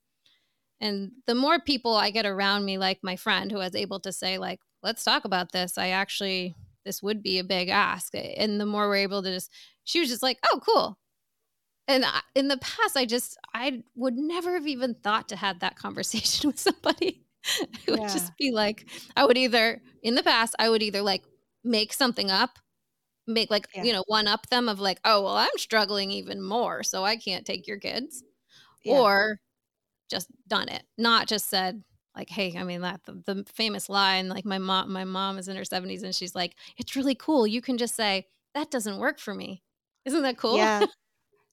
And the more people I get around me, like my friend who was able to say, like, let's talk about this, I actually, this would be a big ask. And the more we're able to just, she was just like, oh, cool. And I, in the past, I just, I would never have even thought to have that <laughs> conversation with somebody. <laughs> it would Yeah. just be like, I would either, in the past, I would either like make something up make like Yeah. you know one up them of like oh well i'm struggling even more so i can't take your kids Yeah. or just done it not just said like hey i mean that the, the famous line like my mom my mom is in her 70s and she's like it's really cool you can just say that doesn't work for me isn't that cool Yeah. <laughs>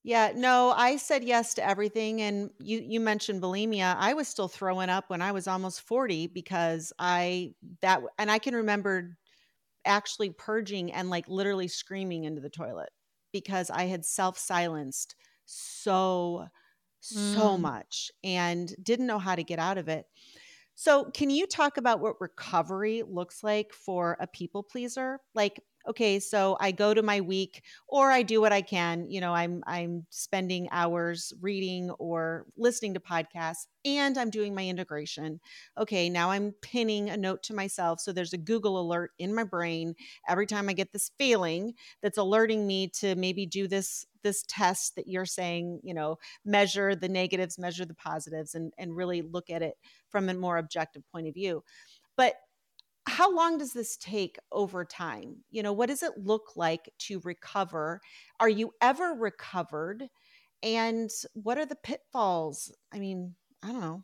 Yeah. No, I said yes to everything. And you you mentioned bulimia. I was still throwing up when I was almost 40 because I that and I can remember actually purging and like literally screaming into the toilet because I had self-silenced so so Mm. much and didn't know how to get out of it. So, can you talk about what recovery looks like for a people pleaser? Like, okay, so I go to my week or I do what I can, you know, I'm I'm spending hours reading or listening to podcasts and I'm doing my integration. Okay, now I'm pinning a note to myself so there's a Google alert in my brain every time I get this feeling that's alerting me to maybe do this this test that you're saying, you know, measure the negatives, measure the positives and and really look at it from a more objective point of view. But how long does this take over time? You know, what does it look like to recover? Are you ever recovered? And what are the pitfalls? I mean, I don't know.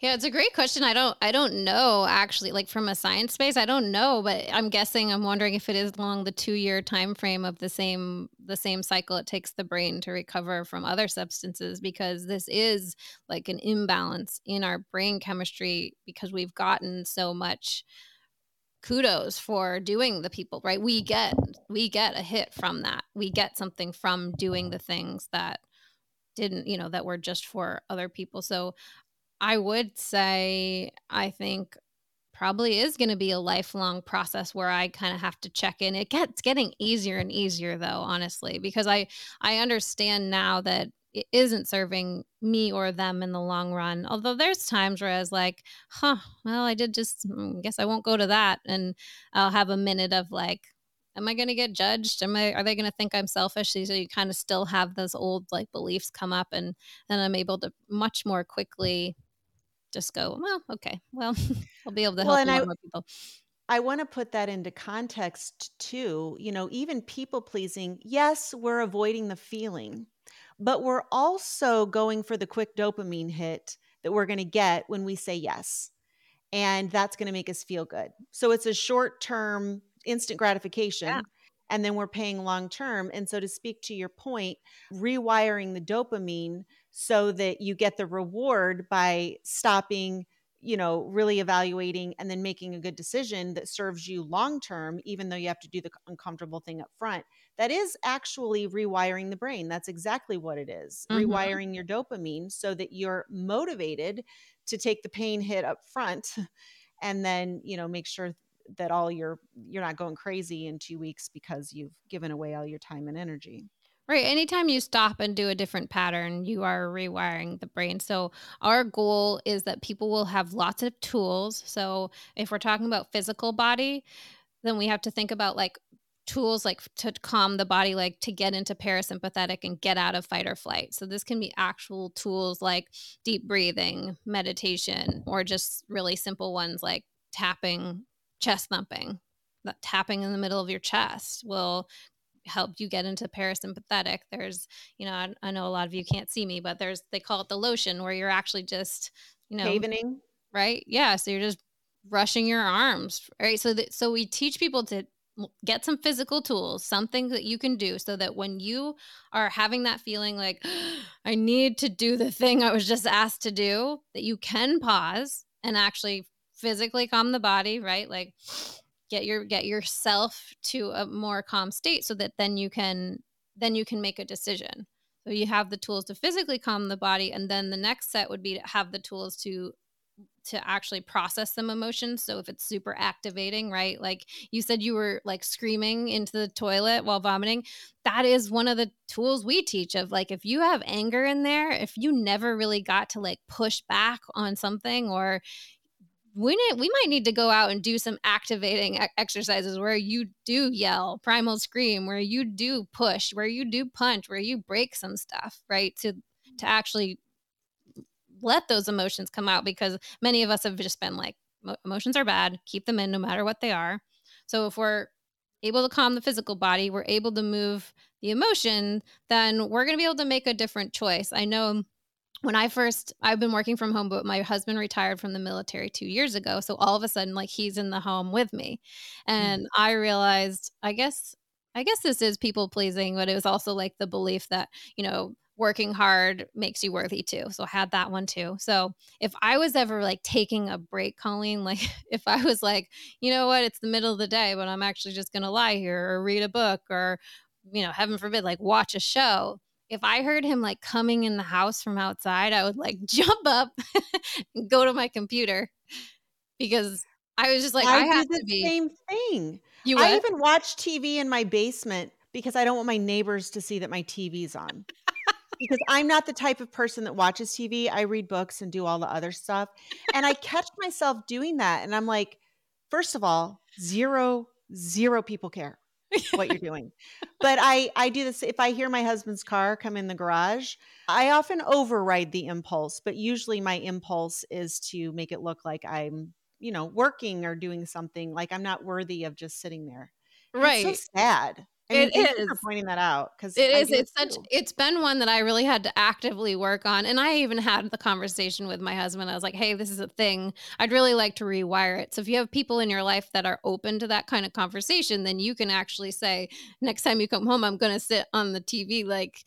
Yeah, it's a great question. I don't I don't know actually like from a science space, I don't know, but I'm guessing I'm wondering if it is along the 2-year time frame of the same the same cycle it takes the brain to recover from other substances because this is like an imbalance in our brain chemistry because we've gotten so much kudos for doing the people, right? We get we get a hit from that. We get something from doing the things that didn't, you know, that were just for other people. So I would say I think probably is going to be a lifelong process where I kind of have to check in. It gets getting easier and easier though, honestly, because I I understand now that it isn't serving me or them in the long run. Although there's times where I was like, huh, well, I did just mm, guess I won't go to that and I'll have a minute of like Am I going to get judged? Am I? Are they going to think I'm selfish? So you kind of still have those old like beliefs come up, and then I'm able to much more quickly just go, well, okay, well, <laughs> I'll be able to Well, help a and lot I more people. I want to put that into context too. You know, even people pleasing, yes, we're avoiding the feeling, but we're also going for the quick dopamine hit that we're going to get when we say yes. and that's going to make us feel good. So it's a short term instant Yeah. gratification and then we're paying long term. And so to speak to your point, rewiring the dopamine so that you get the reward by stopping you know really evaluating and then making a good decision that serves you long term even though you have to do the uncomfortable thing up front that is actually rewiring the brain that's exactly what it is Mhm. rewiring your dopamine so that you're motivated to take the pain hit up front <laughs> and then you know make sure that all your you're not going crazy in two weeks because you've given away all your time and energy Right. Anytime you stop and do a different pattern, you are rewiring the brain. So, our goal is that people will have lots of tools. So, if we're talking about physical body, then we have to think about like tools like to calm the body, like to get into parasympathetic and get out of fight or flight. So, this can be actual tools like deep breathing, meditation, or just really simple ones like tapping, chest thumping. That tapping in the middle of your chest will help you get into parasympathetic. There's, you know, I, I, know a lot of you can't see me, but there's they call it the lotion where you're actually just, you know, havening, right? Yeah, so you're just brushing your arms, right? So that so we teach people to get some physical tools, something that you can do so that when you are having that feeling like <gasps> I need to do the thing I was just asked to do, that you can pause and actually physically calm the body, right? Like get your get yourself to a more calm state so that then you can then you can make a decision. So you have the tools to physically calm the body and then the next set would be to have the tools to to actually process some emotions. So if it's super activating right like you said you were like screaming into the toilet while vomiting that is one of the tools we teach of like if you have anger in there if you never really got to like push back on something or we need, we might need to go out and do some activating exercises where you do yell primal scream where you do push where you do punch where you break some stuff right to to actually let those emotions come out because many of us have just been like emotions are bad keep them in no matter what they are. So if we're able to calm the physical body we're able to move the emotion then we're going to be able to make a different choice. I know when I first I've been working from home, but my husband retired from the military two years ago. So all of a sudden, like he's in the home with me. And mm-hmm. I realized, I guess, I guess this is people pleasing, but it was also like the belief that, you know, working hard makes you worthy too. So I had that one too. So if I was ever like taking a break, Colleen, <laughs> like if I was like, you know what, it's the middle of the day, but I'm actually just gonna lie here or read a book or, you know, heaven forbid, like watch a show if I heard him like coming in the house from outside, I would like <laughs> jump up and go to my computer because I was just like, I, I have to be same thing. You I even watch TV in my basement because I don't want my neighbors to see that my TV's on. because I'm not the type of person that watches TV. I read books and do all the other stuff. And I catch myself doing that. And I'm like, first of all, zero, zero people care what you're doing. But I I do this if I hear my husband's car come in the garage, I often override the impulse, but usually my impulse is to make it look like I'm, you know, working or doing something like I'm not worthy of just sitting there. Right. It's so sad. I mean, it is for pointing that out because it is. It's such. It's been one that I really had to actively work on, and I even had the conversation with my husband. I was like, "Hey, this is a thing. I'd really like to rewire it." So if you have people in your life that are open to that kind of conversation, then you can actually say, "Next time you come home, I'm going to sit on the TV like."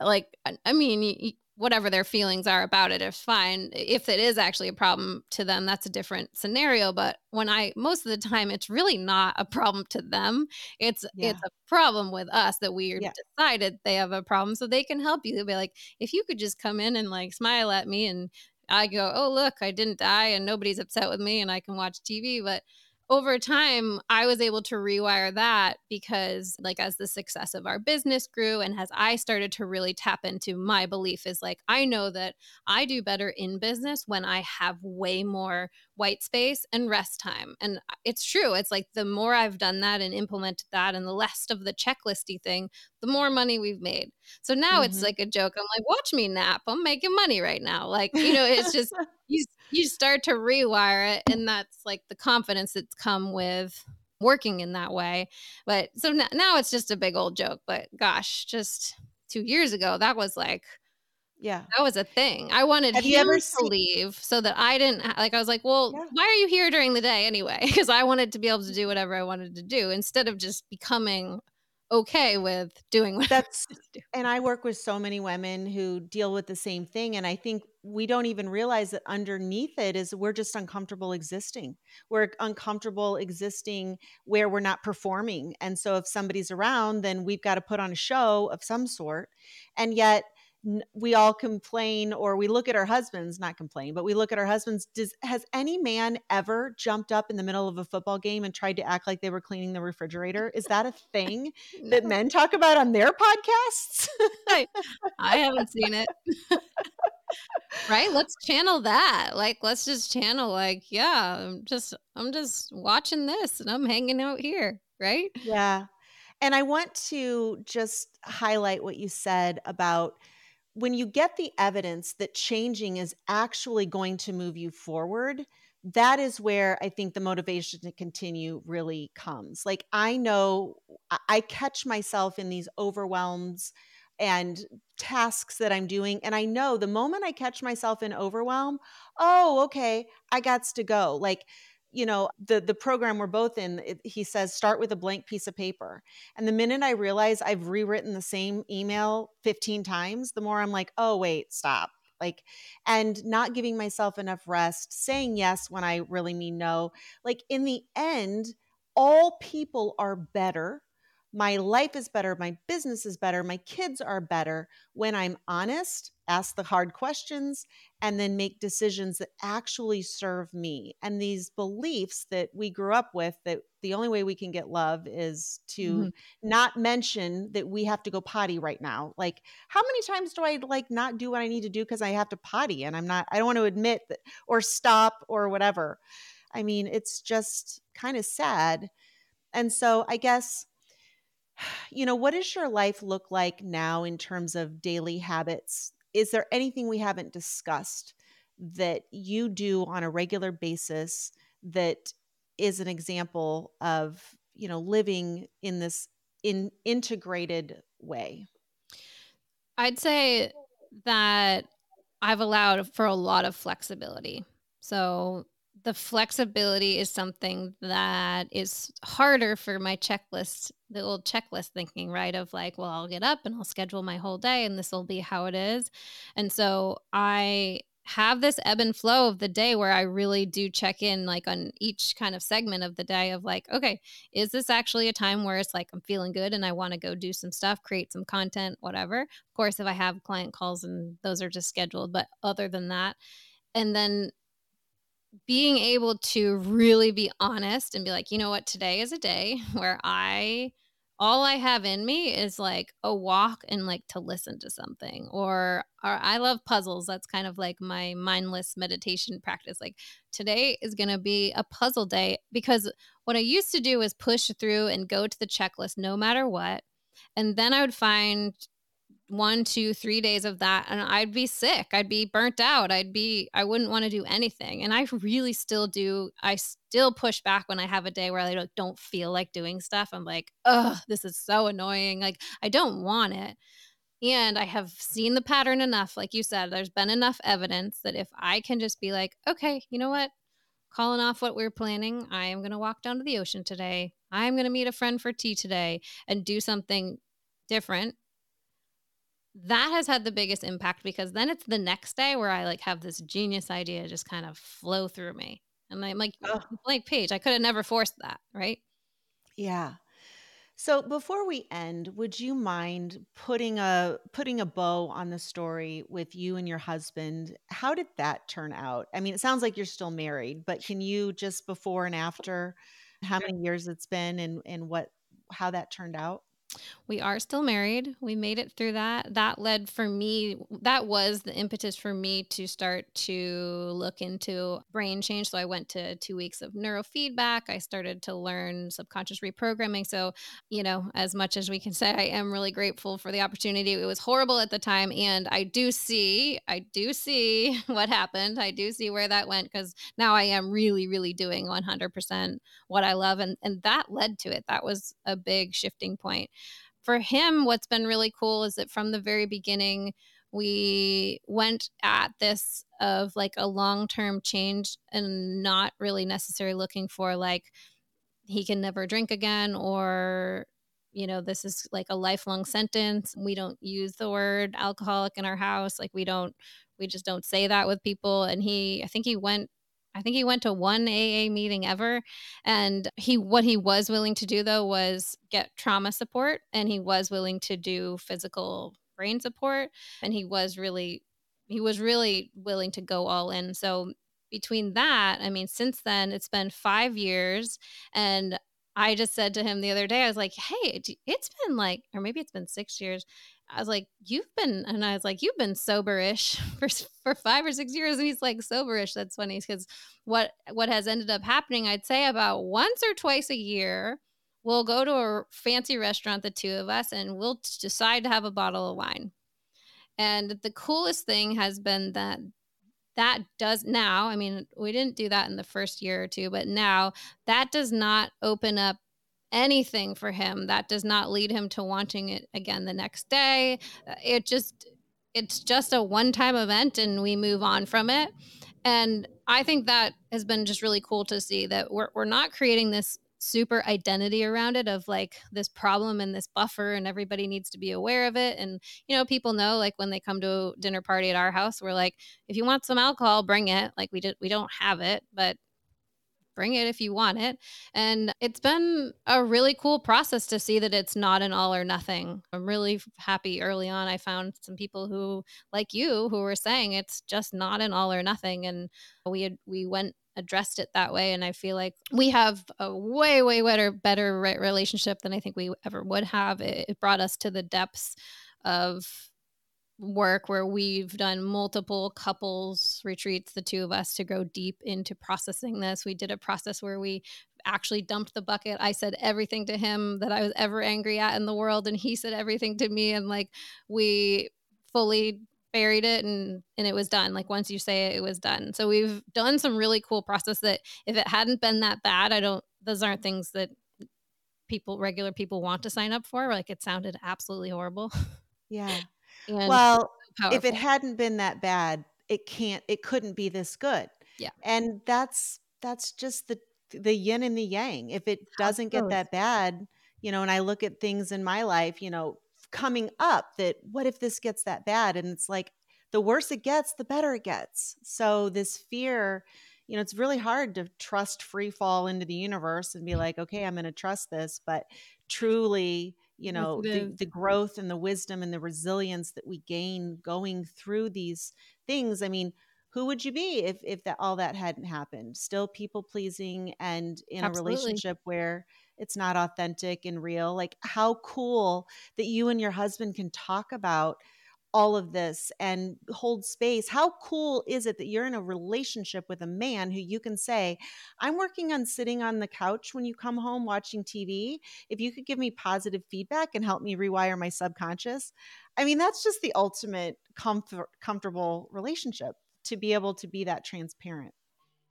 Like, I mean, whatever their feelings are about it, is fine. If it is actually a problem to them, that's a different scenario. But when I most of the time, it's really not a problem to them. It's yeah. it's a problem with us that we yeah. decided they have a problem, so they can help you. They'll be like, if you could just come in and like smile at me, and I go, oh look, I didn't die, and nobody's upset with me, and I can watch TV, but over time, I was able to rewire that because, like, as the success of our business grew and as I started to really tap into my belief, is like, I know that I do better in business when I have way more white space and rest time. And it's true. It's like the more I've done that and implemented that and the less of the checklisty thing, the more money we've made. So now mm-hmm. it's like a joke. I'm like, watch me nap. I'm making money right now. Like, you know, it's just <laughs> you you start to rewire it and that's like the confidence that's come with working in that way. But so now, now it's just a big old joke, but gosh, just 2 years ago that was like yeah. That was a thing. I wanted Have him you ever to seen- leave so that I didn't like I was like, "Well, yeah. why are you here during the day anyway?" <laughs> because I wanted to be able to do whatever I wanted to do instead of just becoming okay with doing <laughs> what that's and I work with so many women who deal with the same thing and I think we don't even realize that underneath it is we're just uncomfortable existing. We're uncomfortable existing where we're not performing. And so if somebody's around, then we've got to put on a show of some sort. And yet we all complain or we look at our husbands not complain but we look at our husbands does has any man ever jumped up in the middle of a football game and tried to act like they were cleaning the refrigerator is that a thing <laughs> no. that men talk about on their podcasts I, I haven't seen it <laughs> right? Let's channel that. Like let's just channel like yeah i'm just i'm just watching this and i'm hanging out here right? Yeah. And i want to just highlight what you said about when you get the evidence that changing is actually going to move you forward, that is where I think the motivation to continue really comes. Like, I know I catch myself in these overwhelms and tasks that I'm doing. And I know the moment I catch myself in overwhelm, oh, okay, I got to go. Like, you know the the program we're both in it, he says start with a blank piece of paper and the minute i realize i've rewritten the same email 15 times the more i'm like oh wait stop like and not giving myself enough rest saying yes when i really mean no like in the end all people are better my life is better, my business is better, my kids are better when I'm honest, ask the hard questions, and then make decisions that actually serve me. And these beliefs that we grew up with that the only way we can get love is to mm-hmm. not mention that we have to go potty right now. Like, how many times do I like not do what I need to do because I have to potty and I'm not, I don't want to admit that or stop or whatever. I mean, it's just kind of sad. And so I guess you know, what does your life look like now in terms of daily habits? Is there anything we haven't discussed that you do on a regular basis that is an example of, you know, living in this in integrated way? I'd say that I've allowed for a lot of flexibility. So the flexibility is something that is harder for my checklist, the old checklist thinking, right? Of like, well, I'll get up and I'll schedule my whole day and this will be how it is. And so I have this ebb and flow of the day where I really do check in like on each kind of segment of the day of like, okay, is this actually a time where it's like I'm feeling good and I want to go do some stuff, create some content, whatever. Of course, if I have client calls and those are just scheduled, but other than that, and then being able to really be honest and be like, you know what, today is a day <laughs> where I all I have in me is like a walk and like to listen to something or or I love puzzles. That's kind of like my mindless meditation practice. Like today is going to be a puzzle day because what I used to do is push through and go to the checklist no matter what. And then I would find one, two, three days of that, and I'd be sick. I'd be burnt out. I'd be, I wouldn't want to do anything. And I really still do. I still push back when I have a day where I don't feel like doing stuff. I'm like, oh, this is so annoying. Like, I don't want it. And I have seen the pattern enough. Like you said, there's been enough evidence that if I can just be like, okay, you know what? Calling off what we we're planning. I am going to walk down to the ocean today. I'm going to meet a friend for tea today and do something different that has had the biggest impact because then it's the next day where I like have this genius idea just kind of flow through me. And I'm like, oh. blank page. I could have never forced that, right? Yeah. So before we end, would you mind putting a putting a bow on the story with you and your husband? How did that turn out? I mean, it sounds like you're still married, but can you just before and after how many years it's been and and what how that turned out? We are still married. We made it through that. That led for me, that was the impetus for me to start to look into brain change. So I went to two weeks of neurofeedback. I started to learn subconscious reprogramming. So, you know, as much as we can say, I am really grateful for the opportunity. It was horrible at the time. And I do see, I do see <laughs> what happened. I do see where that went because now I am really, really doing 100% what I love. And, and that led to it. That was a big shifting point for him, what's been really cool is that from the very beginning, we went at this of like a long term change and not really necessarily looking for like he can never drink again or you know this is like a lifelong sentence. We don't use the word alcoholic in our house. Like we don't we just don't say that with people. And he i think he went I think he went to one AA meeting ever. And he, what he was willing to do though was get trauma support and he was willing to do physical brain support and he was really he was really willing to go all in so between that i mean since then it's been 5 years and I just said to him the other day, I was like, hey, it's been like, or maybe it's been six years. I was like, you've been, and I was like, you've been soberish <laughs> for for five or six years, and he's like, soberish. That's funny because what what has ended up happening, I'd say about once or twice a year, we'll go to a fancy restaurant, the two of us, and we'll decide to have a bottle of wine. And the coolest thing has been that that does now, I mean, we didn't do that in the first year or two, but now that does not open up anything for him. That does not lead him to wanting it again the next day. Uh, it just, it's just a one time event and we move on from it. And I think that has been just really cool to see that we're, we're not creating this super identity around it of like this problem and this buffer and everybody needs to be aware of it and you know people know like when they come to a dinner party at our house we're like if you want some alcohol bring it like we did we don't have it but bring it if you want it. And it's been a really cool process to see that it's not an all or nothing. I'm really happy early on. I found some people who, like you, who were saying it's just not an all or nothing. And we had, we went addressed it that way and i feel like we have a way way better better relationship than i think we ever would have it, it brought us to the depths of work where we've done multiple couples retreats, the two of us, to go deep into processing this. We did a process where we actually dumped the bucket. I said everything to him that I was ever angry at in the world, and he said everything to me. And like we fully buried it and and it was done like once you say it it was done so we've done some really cool process that if it hadn't been that bad i don't those aren't things that people regular people want to sign up for like it sounded absolutely horrible yeah <laughs> well, if it hadn't been that bad, it can't it couldn't be this good. Yeah. And that's that's just the the yin and the yang. If it doesn't get that bad, you know, and I look at things in my life, you know, coming up that what if this gets that bad and it's like the worse it gets, the better it gets. So this fear, you know, it's really hard to trust free fall into the universe and be like, okay, I'm going to trust this, but truly you know the, the growth and the wisdom and the resilience that we gain going through these things i mean who would you be if if that all that hadn't happened still people pleasing and in Absolutely. a relationship where it's not authentic and real like how cool that you and your husband can talk about all of this and hold space. How cool is it that you're in a relationship with a man who you can say, I'm working on sitting on the couch when you come home watching TV. If you could give me positive feedback and help me rewire my subconscious. I mean, that's just the ultimate comfort, comfortable relationship to be able to be that transparent.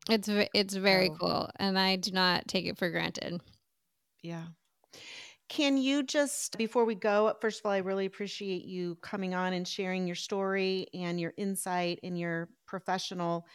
It's it's very so, cool and I do not take it for granted. Yeah. Can you just, before we go, first of all, I really appreciate you coming on and sharing your story and your insight and your professional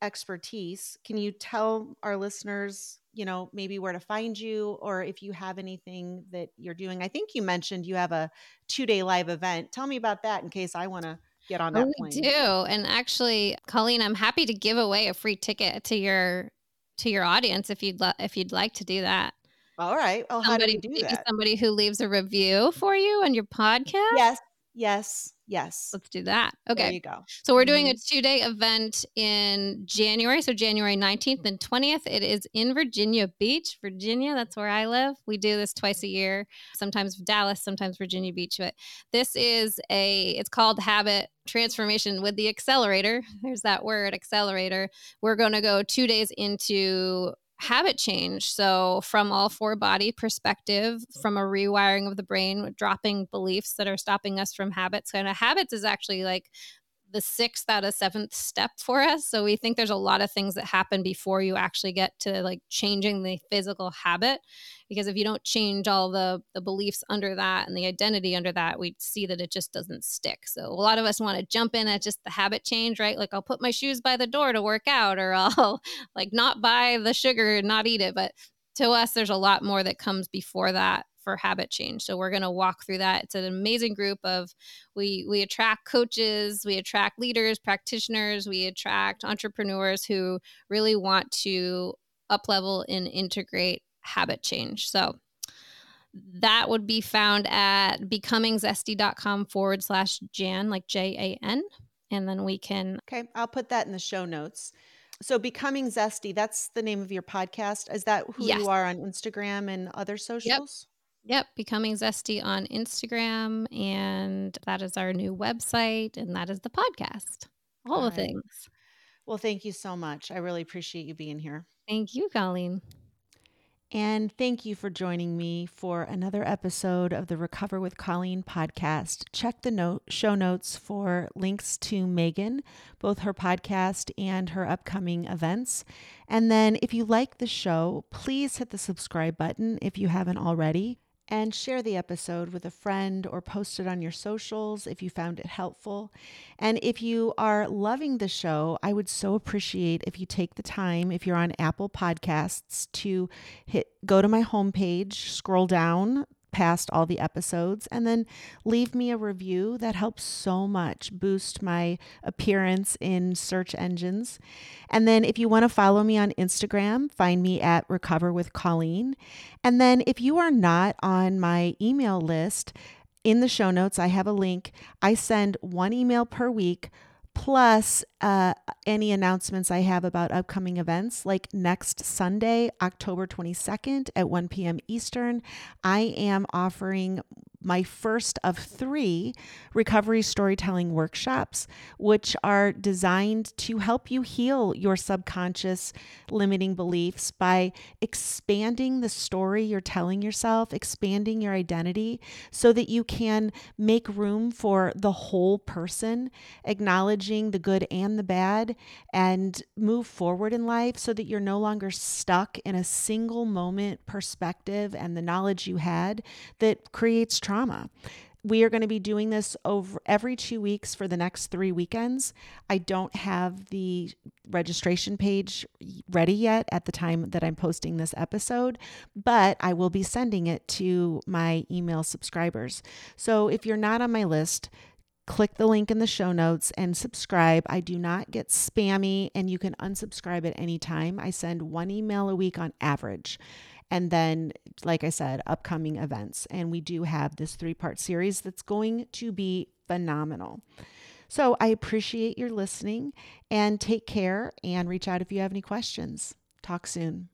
expertise. Can you tell our listeners, you know, maybe where to find you or if you have anything that you're doing? I think you mentioned you have a two day live event. Tell me about that in case I want to get on that oh, plane. We do. And actually, Colleen, I'm happy to give away a free ticket to your to your audience if you'd lo- if you'd like to do that. All right. Well, somebody, how do we do that? Somebody who leaves a review for you on your podcast? Yes. Yes. Yes. Let's do that. Okay. There you go. So we're doing mm-hmm. a two day event in January. So January 19th and 20th. It is in Virginia Beach, Virginia. That's where I live. We do this twice a year, sometimes Dallas, sometimes Virginia Beach. But this is a, it's called Habit Transformation with the Accelerator. There's that word, accelerator. We're going to go two days into habit change. So, from all four body perspective, from a rewiring of the brain, dropping beliefs that are stopping us from habits. And of habits is actually like the sixth out of seventh step for us. So we think there's a lot of things that happen before you actually get to like changing the physical habit. Because if you don't change all the the beliefs under that and the identity under that, we see that it just doesn't stick. So a lot of us want to jump in at just the habit change, right? Like I'll put my shoes by the door to work out, or <laughs> I'll like not buy the sugar and not eat it. But to us, there's a lot more that comes before that for habit change. So we're going to walk through that. It's an amazing group of we we attract coaches, we attract leaders, practitioners, we attract entrepreneurs who really want to up level and integrate habit change. So that would be found at becomingzesty.com forward slash Jan, like J A N. And then we can. Okay. I'll put that in the show notes. So, Becoming Zesty, that's the name of your podcast. Is that who Yes. you are on Instagram and other socials? Yep, Becoming Zesty on Instagram. And that is our new website. And that is the podcast. All All the right. things. Well, thank you so much. I really appreciate you being here. Thank you, Colleen. And thank you for joining me for another episode of the Recover with Colleen podcast. Check the note show notes for links to Megan, both her podcast and her upcoming events. And then if you like the show, please hit the subscribe button if you haven't already. And share the episode with a friend or post it on your socials if you found it helpful. And if you are loving the show, I would so appreciate if you take the time, if you're on Apple Podcasts, to hit go to my homepage, scroll down past all the episodes, and then leave me a review. That helps so much boost my appearance in search engines. And then if you want to follow me on Instagram, find me at Recover with Colleen. And then if you are not on my email list, in the show notes, I have a link. I send one email per week plus uh, any announcements I have about upcoming events. Like next Sunday, October 22nd at 1 p.m. Eastern, I am offering my first of three recovery storytelling workshops, which are designed to help you heal your subconscious limiting beliefs by expanding the story you're telling yourself, expanding your identity so that you can make room for the whole person, acknowledging the good and the bad, and move forward in life so that you're no longer stuck in a single moment perspective and the knowledge you had that creates trauma. We are going to be doing this over every two weeks for the next three weekends. I don't have the registration page ready yet at the time that I'm posting this episode, but I will be sending it to my email subscribers. So if you're not on my list, click the link in the show notes and subscribe. I do not get spammy and you can unsubscribe at any time. I send one email a week on average. And then, like I said, upcoming events. And we do have this three part series that's going to be phenomenal. So I appreciate your listening and take care and reach out if you have any questions. Talk soon.